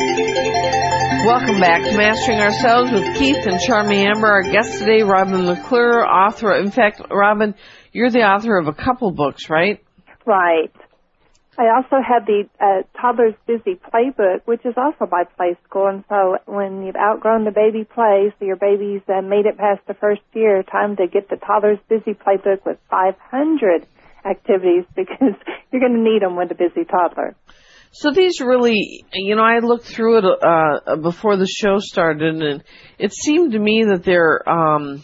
Welcome back to Mastering Ourselves with Keith and Charmaine Amber. Our guest today, Robin McClure, author. In fact, Robin, you're the author of a couple books, right? Right. I also have the uh, Toddler's Busy Playbook, which is also by Play School. And so when you've outgrown the baby play, so your baby's uh, made it past the first year, time to get the Toddler's Busy Playbook with 500 activities because you're going to need them with a busy toddler. So these really, you know, I looked through it uh, before the show started, and it seemed to me that they're um,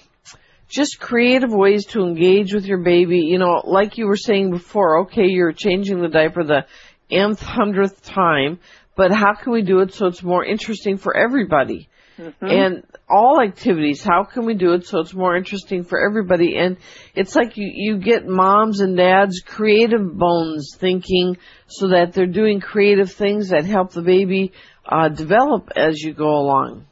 just creative ways to engage with your baby. You know, like you were saying before, okay, you're changing the diaper the nth hundredth time, but how can we do it so it's more interesting for everybody? Mm-hmm. And all activities, how can we do it so it's more interesting for everybody? And it's like you, you get moms and dads creative bones thinking so that they're doing creative things that help the baby uh, develop as you go along.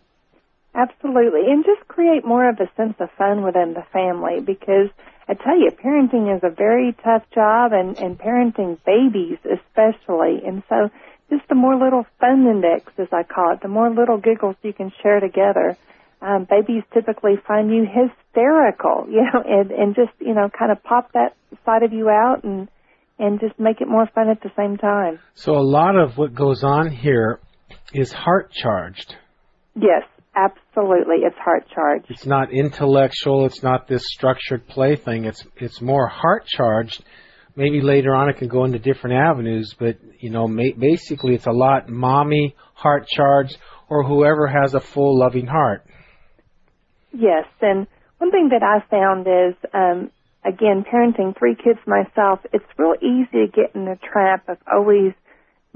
Absolutely. And just create more of a sense of fun within the family because I tell you, parenting is a very tough job and, and parenting babies especially. And so just the more little fun index, as I call it, the more little giggles you can share together. Um, babies typically find you hysterical, you know, and, and just, you know, kind of pop that side of you out and, and just make it more fun at the same time. So a lot of what goes on here is heart charged. Yes, absolutely. It's heart charged. It's not intellectual. It's not this structured play thing. It's, it's more heart charged maybe later on it can go into different avenues, but you know, ma- basically it's a lot mommy, heart charged, or whoever has a full loving heart. Yes, and one thing that I found is, um, again, parenting three kids myself, it's real easy to get in the trap of always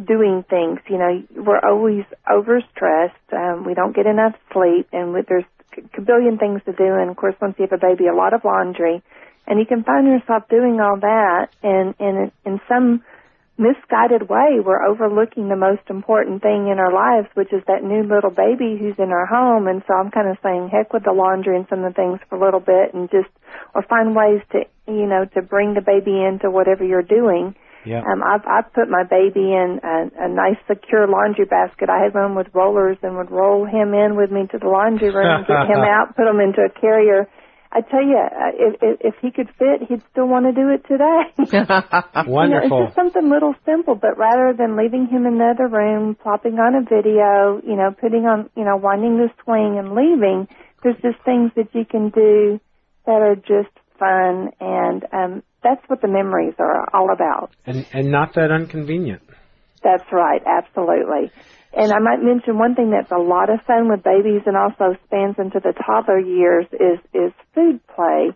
doing things. You know, we're always overstressed. Um, we don't get enough sleep, and there's a billion things to do. And of course, once you have a baby, a lot of laundry and you can find yourself doing all that and in in some misguided way we're overlooking the most important thing in our lives which is that new little baby who's in our home and so i'm kind of saying heck with the laundry and some of the things for a little bit and just or find ways to you know to bring the baby into whatever you're doing yeah. Um, I've, I've put my baby in a, a nice secure laundry basket. I had one with rollers and would roll him in with me to the laundry room, get him out, put him into a carrier, I tell you, uh, if, if, if he could fit, he'd still want to do it today. Wonderful. You know, it's just something little simple, but rather than leaving him in another room, plopping on a video, you know, putting on, you know, winding the swing and leaving, there's just things that you can do that are just fun, and um, that's what the memories are all about. And and not that inconvenient. That's right, absolutely. And I might mention one thing that's a lot of fun with babies and also spans into the toddler years is is food play.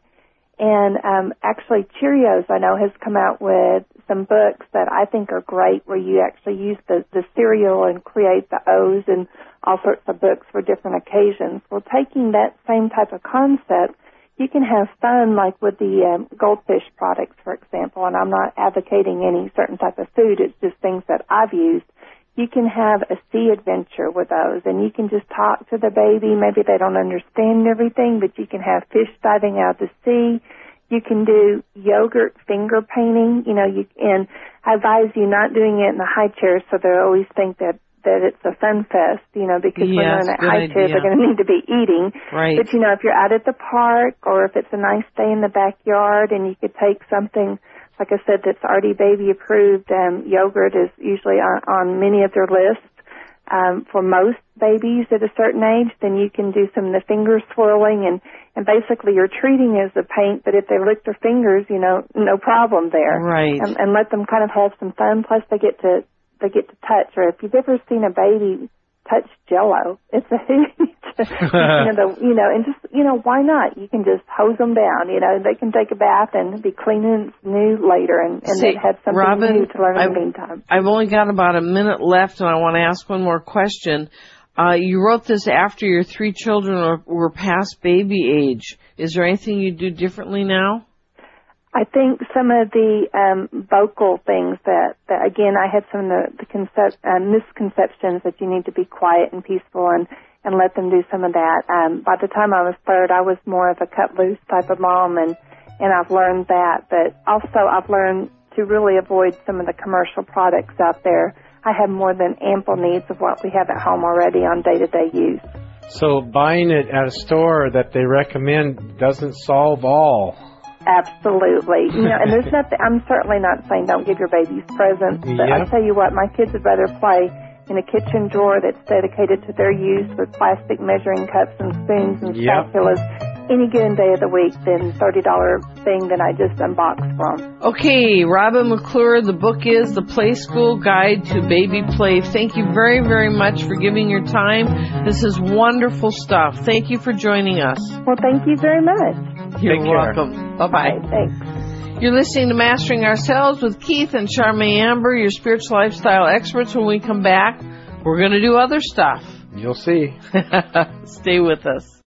And um, actually, Cheerios I know has come out with some books that I think are great, where you actually use the the cereal and create the O's and all sorts of books for different occasions. Well, taking that same type of concept, you can have fun, like with the um, goldfish products, for example. And I'm not advocating any certain type of food; it's just things that I've used you can have a sea adventure with those and you can just talk to the baby. Maybe they don't understand everything, but you can have fish diving out the sea. You can do yogurt finger painting, you know, you, and I advise you not doing it in the high chair so they always think that that it's a fun fest, you know, because yes, when they're in a high idea. chair, they're going to need to be eating. Right. But you know, if you're out at the park or if it's a nice day in the backyard and you could take something like I said, that's already baby approved. Um, yogurt is usually on, on many of their lists. Um, for most babies at a certain age, then you can do some of the finger swirling and, and basically you're treating as a paint, but if they lick their fingers, you know, no problem there. Right. And, and let them kind of have some fun. Plus they get to, they get to touch, or if you've ever seen a baby touch jello. It's a hoot. you, know, the, you know, and just, you know, why not? You can just hose them down. You know, they can take a bath and be clean and new later and, and See, they have something Robin, new to learn in I've, the meantime. I've only got about a minute left and I want to ask one more question. Uh, you wrote this after your three children were, were past baby age. Is there anything you do differently now? I think some of the um, vocal things that, that again, I had some of the, the concept, uh, misconceptions that you need to be quiet and peaceful and and let them do some of that. Um, by the time I was third, I was more of a cut loose type of mom, and and I've learned that. But also, I've learned to really avoid some of the commercial products out there. I have more than ample needs of what we have at home already on day-to-day use. So buying it at a store that they recommend doesn't solve all. Absolutely. You know, and there's nothing, I'm certainly not saying don't give your babies presents, but Yeah. I tell you what, my kids would rather play in a kitchen drawer that's dedicated to their use with plastic measuring cups and spoons and Yep. spatulas any given day of the week than $30 thing that I just unboxed from. Okay, Robin McClure, the book is The Playskool Guide to Baby Play. Thank you very, very much for giving your time. This is wonderful stuff. Thank you for joining us. Well, thank you very much. You're Take care. Welcome. Bye bye. Thanks. You're listening to Mastering Ourselves with Keith and Charmaine Amber, your spiritual lifestyle experts. When we come back, we're going to do other stuff. You'll see. Stay with us.